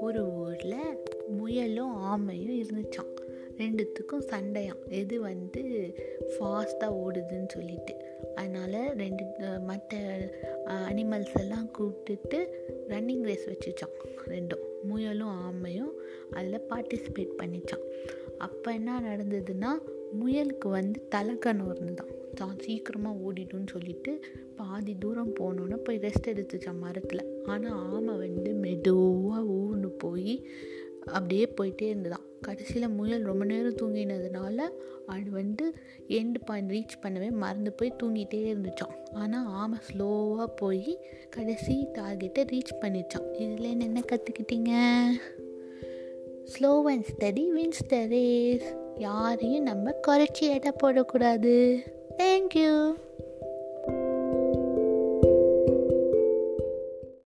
ஒரு ஊரில் முயலும் ஆமையும் இருந்துச்சான் ரெண்டுத்துக்கும் சண்டையாம். எது வந்து ஃபாஸ்ட்டாக ஓடுதுன்னு சொல்லிட்டு. அதனால் ரெண்டு மற்ற அனிமல்ஸ் எல்லாம் கூப்பிட்டுட்டு ரன்னிங் ரேஸ் வச்சுச்சான் ரெண்டும். முயலும் ஆமையும் அதில் பார்ட்டிசிபேட் பண்ணிச்சான் அப்போ என்ன நடந்ததுன்னா முயலுக்கு வந்து தலைக்கணம் இருந்துதான் தான். சீக்கிரமாக ஓடிடும்னு சொல்லிட்டு பாதி தூரம் போனோன்னே போய் ரெஸ்ட் எடுத்துச்சான் மரத்தில். ஆனால் ஆமை வந்து மெதுவாக ஊர்ந்து போய் அப்படியே போயிட்டே இருந்ததான். கடைசியில் முயல் ரொம்ப நேரம் தூங்கினதுனால அது வந்து எண்டு பாயிண்ட் ரீச் பண்ணவே மறந்து போய் தூங்கிட்டே இருந்துச்சான் ஆனால் ஆமை ஸ்லோவாக போய் கடைசி டார்கெட்டை ரீச் பண்ணிச்சான் இதில் என்ன கற்றுக்கிட்டீங்க slow and steady wins the race யாரையும் நம்ம குறைச்சி எடை போடக்கூடாது. Thank you.